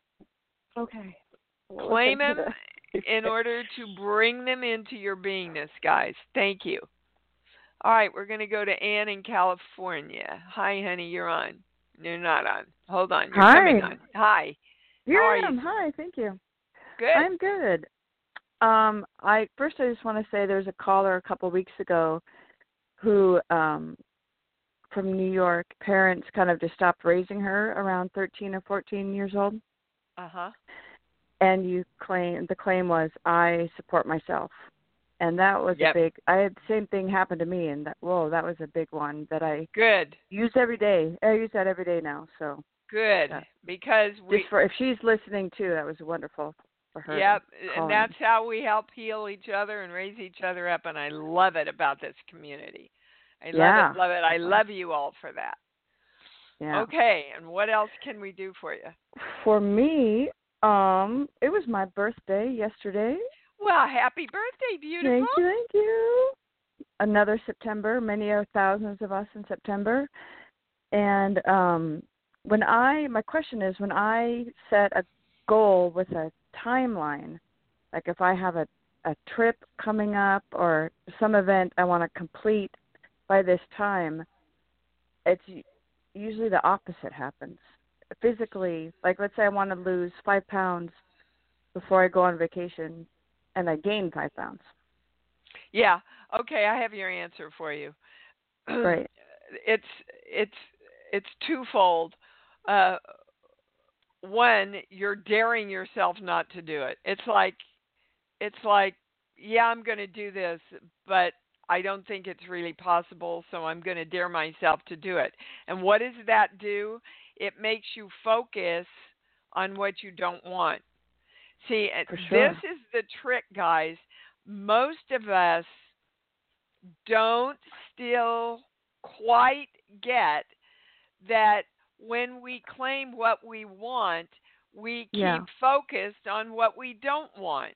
S7: Okay. We'll
S2: Claim them in order to bring them into your beingness, guys. Thank you. All right, we're going to go to Ann in California. Hi, honey, you're on. You're not on. Hold on. You're coming
S8: Hi.
S2: on. Hi.
S8: Here
S2: How are
S8: I
S2: you?
S8: Hi, thank you.
S2: Good.
S8: I'm good. Um, I first I just want to say there's a caller a couple weeks ago who um from New York, parents kind of just stopped raising her around 13 or 14 years old,
S2: Uh-huh.
S8: and you claim the claim was I support myself, and that was
S2: Yep.
S8: a big. I had the same thing happen to me, and that whoa, that was a big one that I
S2: Good.
S8: use every day. I use that every day now. So
S2: Good. Because we
S8: just for if she's listening too, that was wonderful for her.
S2: Yep, and that's how we help heal each other and raise each other up and I love it about this community. I love
S8: Yeah.
S2: it, love it. I love you all for that.
S8: yeah.
S2: Okay, and what else can we do for you?
S8: For me, um, it was my birthday yesterday.
S2: Well, happy birthday, beautiful.
S8: Thank you, thank you. Another September. Many are thousands of us in September. And um when I my question is when I set a goal with a timeline, like if I have a a trip coming up or some event I want to complete by this time, it's usually the opposite happens. Physically, like let's say I want to lose 5 pounds before I go on vacation and I gained 5 pounds.
S2: Yeah. Okay, I have your answer for you.
S8: Right.
S2: It's it's it's twofold. Uh one, you're daring yourself not to do it. It's like it's like, yeah, I'm going to do this, but I don't think it's really possible, so I'm going to dare myself to do it. And what does that do? It makes you focus on what you don't want. See,
S8: sure.
S2: this is the trick, guys. Most of us don't still quite get that when we claim what we want, we keep
S8: Yeah.
S2: focused on what we don't want.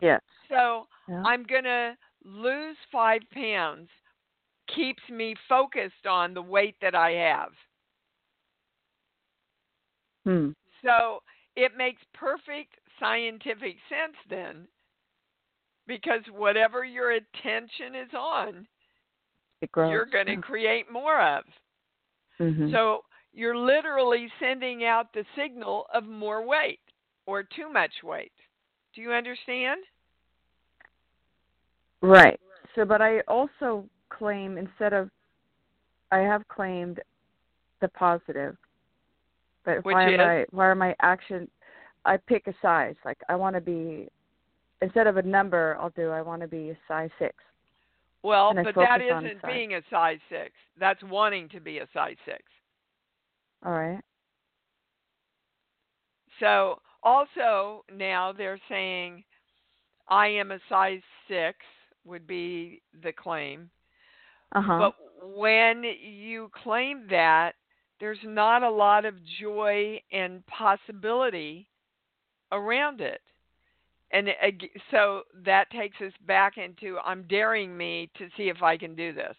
S8: Yes.
S2: So
S8: Yeah.
S2: I'm going to lose five pounds, keeps me focused on the weight that I have.
S8: Hmm.
S2: So it makes perfect scientific sense then, because whatever your attention is on, you're going to create more of.
S8: Mhm.
S2: So you're literally sending out the signal of more weight or too much weight. Do you understand?
S8: Right. So, but I also claim instead of, I have claimed the positive. But
S2: Which
S8: why
S2: is?
S8: am I? Why are my action? I pick a size. Like I want to be, instead of a number, I'll do. I want to be a size six.
S2: Well, but that isn't being a size six. That's wanting to be a size six.
S8: All right.
S2: So also now they're saying I am a size six would be the claim.
S8: Uh huh.
S2: But when you claim that, there's not a lot of joy and possibility around it. And so that takes us back into I'm daring me to see if I can do this.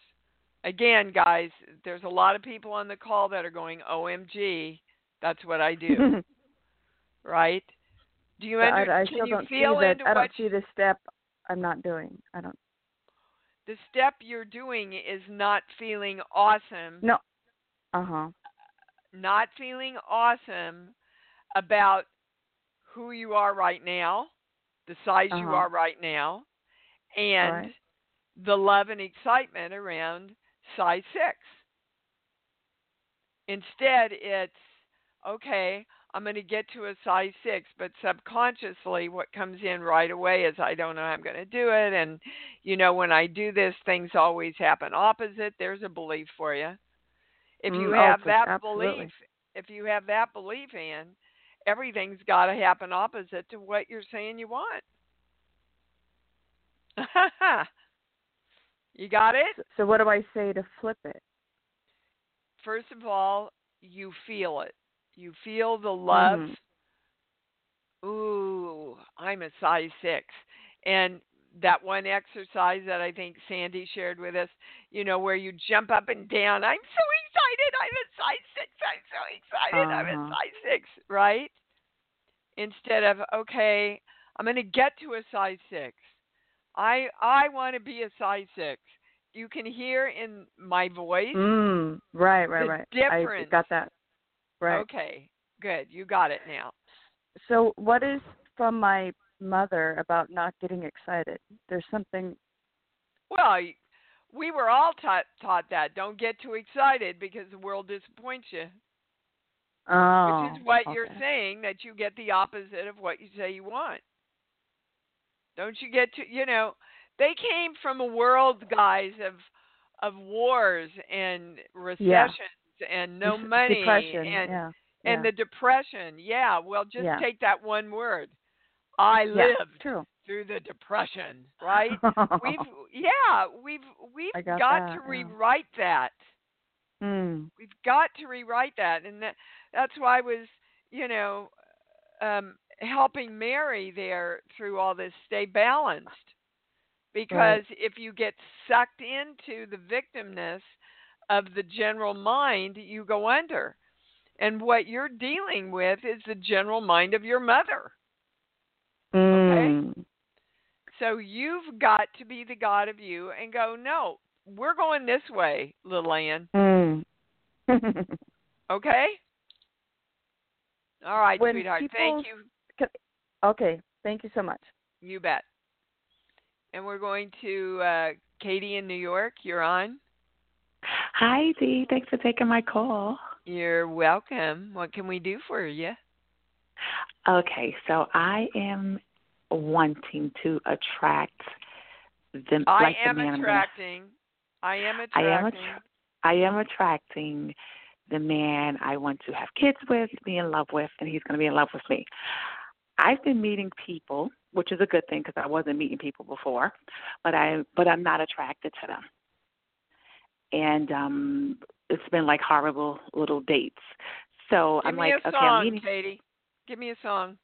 S2: Again, guys, there's a lot of people on the call that are going, OMG, that's what I do, right? Do you under,
S8: I, I still
S2: you
S8: don't
S2: feel
S8: see that. I don't see the step. I'm not doing. I don't.
S2: the step you're doing is not feeling awesome
S8: No. Uh huh.
S2: Not feeling awesome about who you are right now, the size you
S8: Uh-huh.
S2: are right now, and
S8: Right.
S2: the love and excitement around size six. Instead, it's okay, I'm going to get to a size six, but subconsciously, what comes in right away is I don't know how I'm going to do it. And, you know, when I do this, things always happen opposite. There's a belief for you. If you
S8: Mm, oh,
S2: have
S8: for-
S2: that
S8: absolutely.
S2: belief, if you have that belief in, everything's got to happen opposite to what you're saying you want. you got it?
S8: So, what do I say to flip it?
S2: First of all, you feel it. You feel the love.
S8: Mhm.
S2: Ooh, I'm a size six. And that one exercise that I think Sandy shared with us, you know, where you jump up and down. I'm so excited. I'm a size six. I'm so excited. I'm a
S8: Uh-huh.
S2: size six, right? Instead of, okay, I'm going to get to a size six. I I want to be a size six. You can hear in my voice.
S8: Mm, right, right,
S2: The
S8: right.
S2: difference.
S8: I got that. Right.
S2: Okay, good. You got it now.
S8: So, what is from my mother about not getting excited? There's something.
S2: Well, we were all taught taught that. Don't get too excited because the world disappoints you.
S8: Oh.
S2: which is oh, what you're saying that you get the opposite of what you say you want. Don't you get to you know, they came from a world guys of of wars and recessions and no money
S8: Depression.
S2: and
S8: yeah.
S2: and
S8: yeah.
S2: the depression. Yeah, well just
S8: Yeah.
S2: take that one word. I lived
S8: True.
S2: through the depression, right? we've yeah, we've we've
S8: got
S2: got
S8: that,
S2: to
S8: yeah.
S2: rewrite that.
S8: mm.
S2: We've got to rewrite that, and that, that's why I was, you know, um, helping Mary there through all this. Stay balanced, because if you get sucked into the victimness of the general mind, you go under. And what you're dealing with is the general mind of your mother.
S8: Mm.
S2: So you've got to be the God of you and go, no, we're going this way, little Ann.
S8: Mm.
S2: Okay? All right,
S8: When
S2: sweetheart.
S8: people-
S2: Thank you.
S8: okay. Thank you so much.
S2: You bet. And we're going to uh, Katie in New York. You're on.
S9: Hi, Dee. Thanks for taking my call.
S2: You're welcome. What can we do for you?
S9: Okay, so I am wanting to attract the
S2: I
S9: like
S2: am
S9: the man
S2: attracting. I am
S9: I am
S2: attracting.
S9: attra- I am attracting the man I want to have kids with, be in love with, and he's going to be in love with me. I've been meeting people, which is a good thing because I wasn't meeting people before, but I but I'm not attracted to them. And um it's been like horrible little dates. So
S2: Give
S9: I'm like, okay,
S2: song,
S9: I'm meeting.
S2: Katie. Give me a song.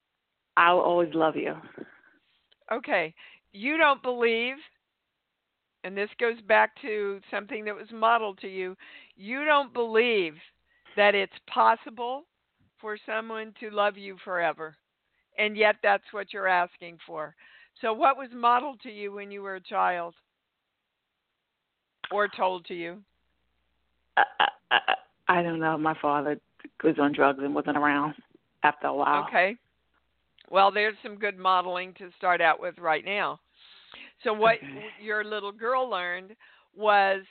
S9: I'll always love you.
S2: Okay. You don't believe, and this goes back to something that was modeled to you, you don't believe that it's possible for someone to love you forever. And yet that's what you're asking for. So, what was modeled to you when you were a child or told to you?
S9: I, I, I don't know. My father was on drugs and wasn't around after a while.
S2: Okay. Well, there's some good modeling to start out with right now. So, what
S9: Okay.
S2: your little girl learned was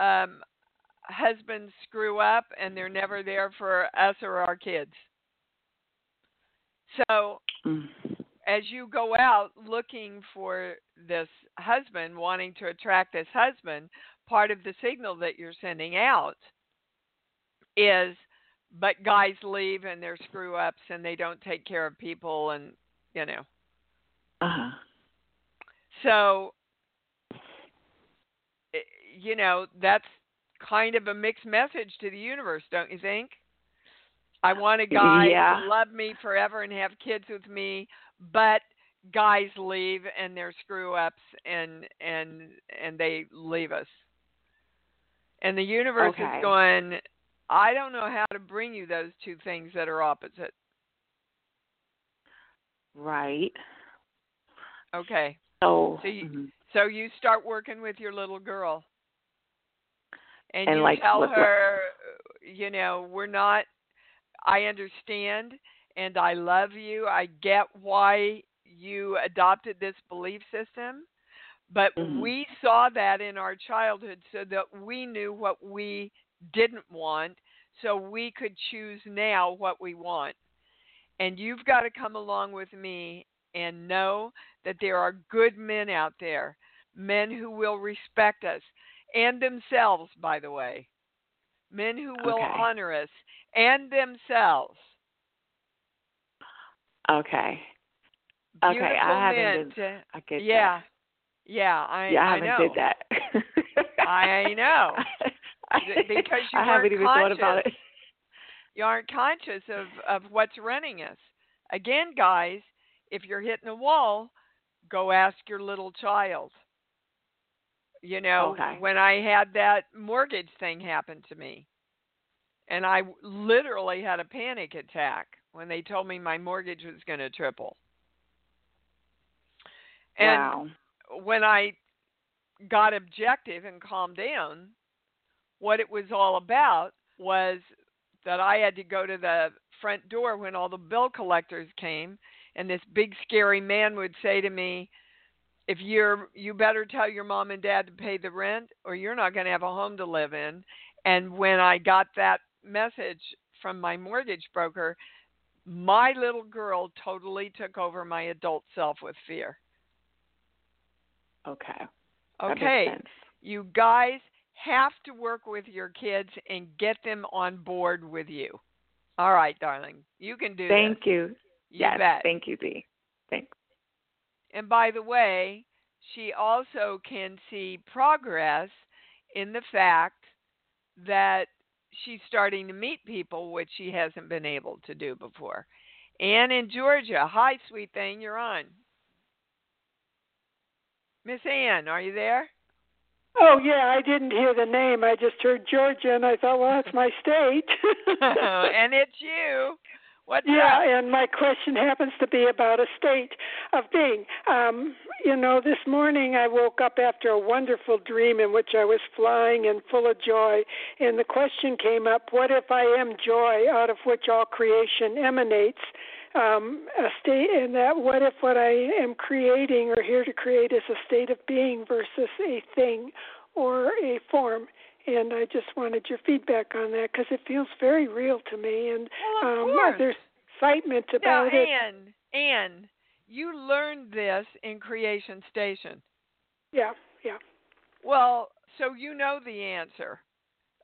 S2: um, husbands screw up and they're never there for us or our kids. So,
S9: Mm.
S2: as you go out looking for this husband, wanting to attract this husband, part of the signal that you're sending out is but guys leave and they're screw ups and they don't take care of people and you know.
S9: Uh-huh.
S2: So eh, you know, that's kind of a mixed message to the universe, don't you think? I want a guy
S9: Yeah.
S2: to love me forever and have kids with me, but guys leave and they're screw ups and and and they leave us. And the universe
S9: Okay.
S2: is going, I don't know how to bring you those two things that are opposite.
S9: Right.
S2: Okay.
S9: So,
S2: So you-
S9: mhm.
S2: So you start working with your little girl. And,
S9: And,
S2: you
S9: like,
S2: tell her, you know, we're not, I understand and I love you. I get why you adopted this belief system. But
S9: Mhm.
S2: we saw that in our childhood so that we knew what we didn't want so we could choose now what we want. And you've got to come along with me and know that there are good men out there, men who will respect us and themselves, by the way, men who will
S9: Okay.
S2: honor us and themselves.
S9: Okay. Okay,
S2: Beautiful
S9: I haven't been.
S2: to-
S9: I get
S2: yeah, yeah, I,
S9: that. Yeah, I
S2: I
S9: haven't
S2: know.
S9: did that.
S2: I know. Because you
S9: I haven't even thought about it.
S2: You aren't conscious of of what's running us. Again, guys, if you're hitting a wall, go ask your little child. You know,
S9: Okay.
S2: when I had that mortgage thing happen to me, and I literally had a panic attack when they told me my mortgage was going to triple. And
S9: wow.
S2: when I got objective and calmed down, what it was all about was that I had to go to the front door when all the bill collectors came, and this big scary man would say to me, "If you're, you better tell your mom and dad to pay the rent, or you're not going to have a home to live in." And when I got that message from my mortgage broker, my little girl totally took over my adult self with fear.
S9: Okay. That
S2: Okay, you guys have to work with your kids and get them on board with you. All right, darling, you can do
S9: Thank
S2: this.
S9: you.
S2: You
S9: yes.
S2: bet.
S9: Thank you, Dee. Thanks.
S2: And by the way, she also can see progress in the fact that she's starting to meet people, which she hasn't been able to do before. Anne in Georgia. Hi, sweet thing. You're on. Miss Ann, are you there?
S10: Oh yeah, I didn't hear the name. I just heard Georgia, and I thought, well, that's my state.
S2: and it's you. What's
S10: yeah,
S2: up?
S10: and my question happens to be about a state of being. Um, you know, this morning I woke up after a wonderful dream in which I was flying and full of joy, and the question came up: What if I am joy, out of which all creation emanates? Um, a state, and that what if what I am creating or here to create is a state of being versus a thing or a form? And I just wanted your feedback on that because it feels very real to me, and
S2: Well,
S10: um,
S2: course.
S10: there's excitement
S2: Now,
S10: about it.
S2: Anne, Anne, you learned this in Creation Station.
S10: Yeah, yeah.
S2: Well, so you know the answer.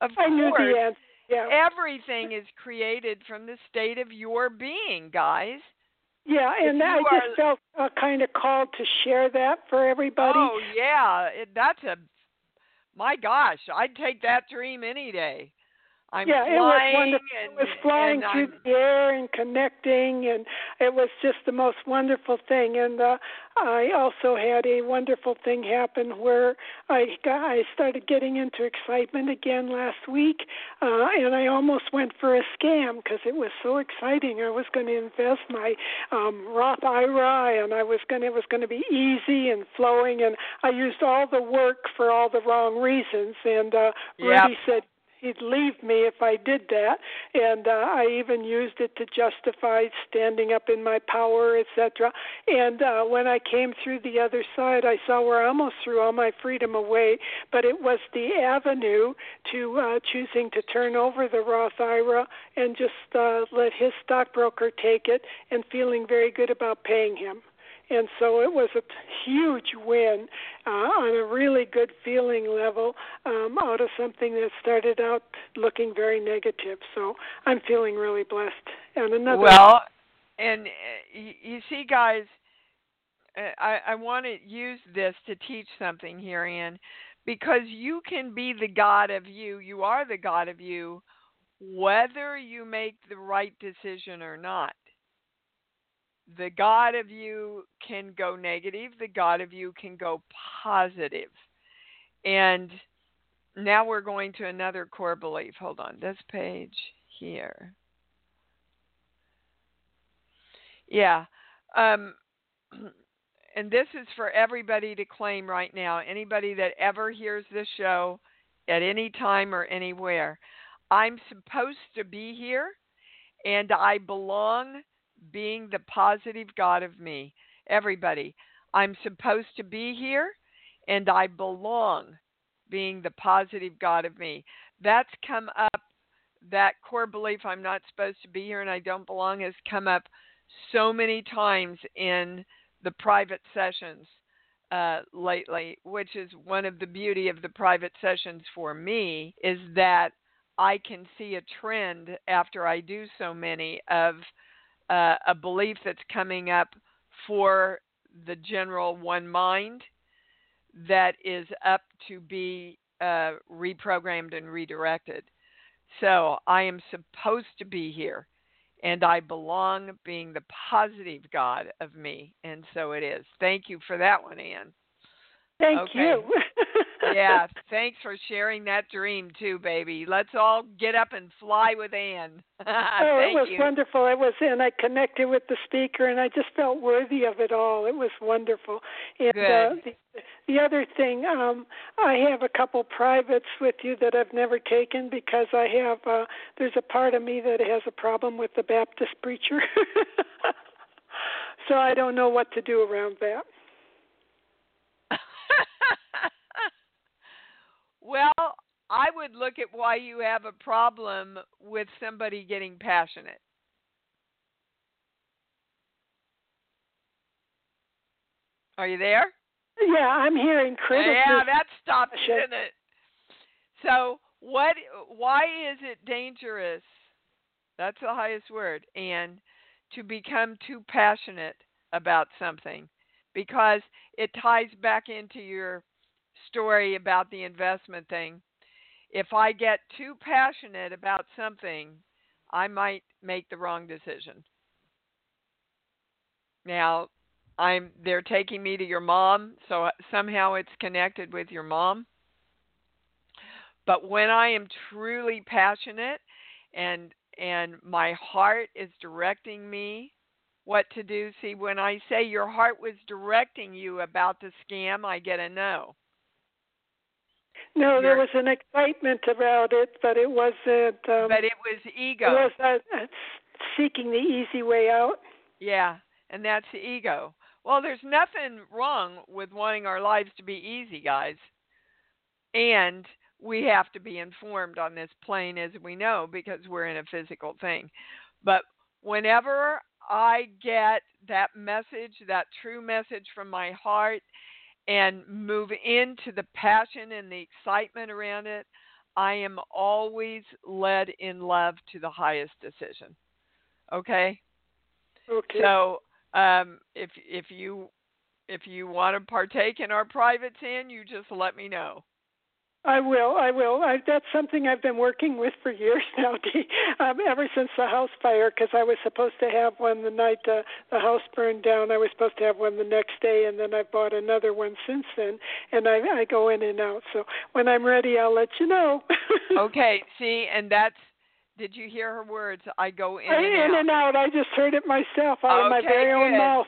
S2: Of
S10: I
S2: course,
S10: knew the answer. Yeah.
S2: everything is created from the state of your being, guys.
S10: Yeah, and I
S2: are-
S10: just felt uh, kind of called to share that for everybody.
S2: Oh yeah, it, that's a my gosh, I'd take that dream any day. I'm
S10: yeah, it was
S2: flying
S10: wonderful.
S2: and
S10: it was flying through
S2: I'm-
S10: the air and connecting, and it was just the most wonderful thing. And uh, I also had a wonderful thing happen where I got, I started getting into excitement again last week, uh, and I almost went for a scam because it was so exciting. I was going to invest my um, Roth IRA, and I was going it was going to be easy and flowing, and I used all the work for all the wrong reasons. And uh,
S2: Yep.
S10: Rudy said he'd leave me if I did that, and uh, I even used it to justify standing up in my power, etc. And uh, when I came through the other side, I saw where I almost threw all my freedom away, but it was the avenue to uh, choosing to turn over the Roth IRA and just uh, let his stockbroker take it, and feeling very good about paying him. And so it was a huge win uh, on a really good feeling level um, out of something that started out looking very negative. So I'm feeling really blessed. And another
S2: Well, and uh, you, see, guys, uh, I, I want to use this to teach something here, Ann, because you can be the God of you. You are the God of you, whether you make the right decision or not. The God of you can go negative, the God of you can go positive. And now we're going to another core belief. Hold on, this page here. Yeah. Um, and this is for everybody to claim right now. Anybody that ever hears this show at any time or anywhere. I'm supposed to be here and I belong being the positive God of me. Everybody, I'm supposed to be here and I belong being the positive God of me. That's come up, that core belief I'm not supposed to be here and I don't belong has come up so many times in the private sessions uh, lately, which is one of the beauty of the private sessions for me, is that I can see a trend after I do so many of uh, a belief that's coming up for the general one mind that is up to be uh, reprogrammed and redirected. So I am supposed to be here and I belong being the positive God of me. And so it is. Thank you for that one, Ann.
S10: Thank
S2: Okay.
S10: you.
S2: yeah, thanks for sharing that dream too, baby. Let's all get up and fly with Anne.
S10: oh, it was
S2: you.
S10: wonderful. I was and I connected with the speaker, and I just felt worthy of it all. It was wonderful. And uh,
S2: Good.
S10: the, the other thing, um, I have a couple privates with you that I've never taken because I have. Uh, there's a part of me that has a problem with the Baptist preacher, so I don't know what to do around that.
S2: Well, I would look at why you have a problem with somebody getting passionate. Are you there?
S10: Yeah, I'm hearing criticism.
S2: Yeah, that stopped,
S10: Shit.
S2: didn't it? So, what? Why is it dangerous? That's the highest word, and to become too passionate about something, because it ties back into your story about the investment thing. If I get too passionate about something, I might make the wrong decision. Now, I'm they're taking me to your mom, so uh, somehow it's connected with your mom. But when I am truly passionate and and my heart is directing me what to do, see when I say your heart was directing you about the scam, I get a no.
S10: No, there was an excitement about it, but it wasn't. Um,
S2: But it was ego.
S10: It was uh, seeking the easy way out.
S2: Yeah, and that's ego. Well, there's nothing wrong with wanting our lives to be easy, guys. And we have to be informed on this plane as we know because we're in a physical thing. But whenever I get that message, that true message from my heart, and move into the passion and the excitement around it, I am always led in love to the highest decision. Okay?
S10: Okay.
S2: So, um, if if you if you want to partake in our private sin, you just let me know.
S10: I will. I will. I, that's something I've been working with for years now, Dee. Um, ever since the house fire, because I was supposed to have one the night the, the house burned down. I was supposed to have one the next day, and then I bought another one since then. And I, I go in and out. So when I'm ready, I'll let you know.
S2: okay. See, and that's. Did you hear her words? I go in
S10: I,
S2: and
S10: in
S2: out.
S10: and out. I just heard it myself out of my
S2: Okay,
S10: very own
S2: good.
S10: mouth.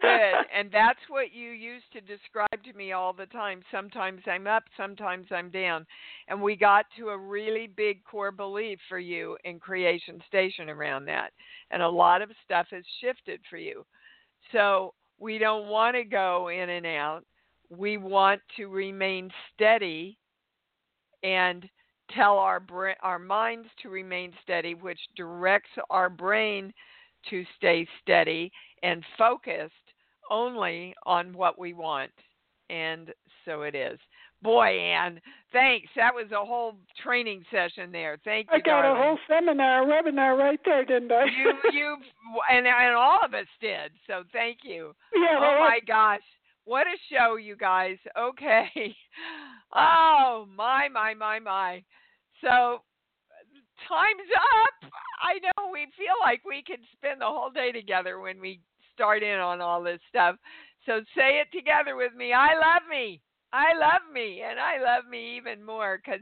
S2: Good. And that's what you used to describe to me all the time. Sometimes I'm up, sometimes I'm down. And we got to a really big core belief for you in Creation Station around that. And a lot of stuff has shifted for you. So we don't want to go in and out. We want to remain steady and tell our bra- our minds to remain steady, which directs our brain to stay steady and focused only on what we want. And so it is. Boy, Anne, thanks. That was a whole training session there. Thank you.
S10: I got
S2: darling.
S10: a whole seminar, webinar right there, didn't I?
S2: you you and and all of us did. So thank you.
S10: Yeah,
S2: oh my gosh. What a show, you guys. Okay. Oh, my my my my. So time's up. I know we feel like we could spend the whole day together when we start in on all this stuff. So say it together with me. I love me. I love me. And I love me even more because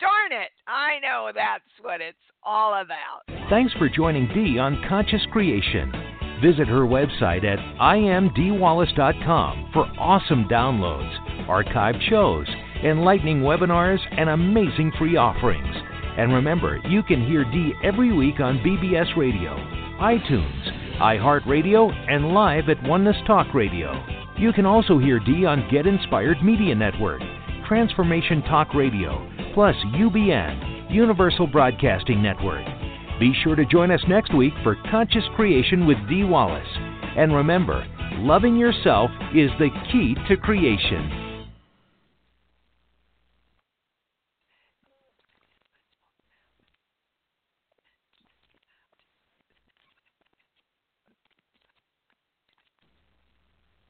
S2: darn it, I know that's what it's all about.
S1: Thanks for joining Dee on Conscious Creation. Visit her website at iamdeewallace.com for awesome downloads, archived shows, enlightening webinars, and amazing free offerings. And remember, you can hear Dee every week on BBS Radio, iTunes, iHeartRadio, and live at Oneness Talk Radio. You can also hear Dee on Get Inspired Media Network, Transformation Talk Radio, plus UBN, Universal Broadcasting Network. Be sure to join us next week for Conscious Creation with Dee Wallace. And remember, loving yourself is the key to creation.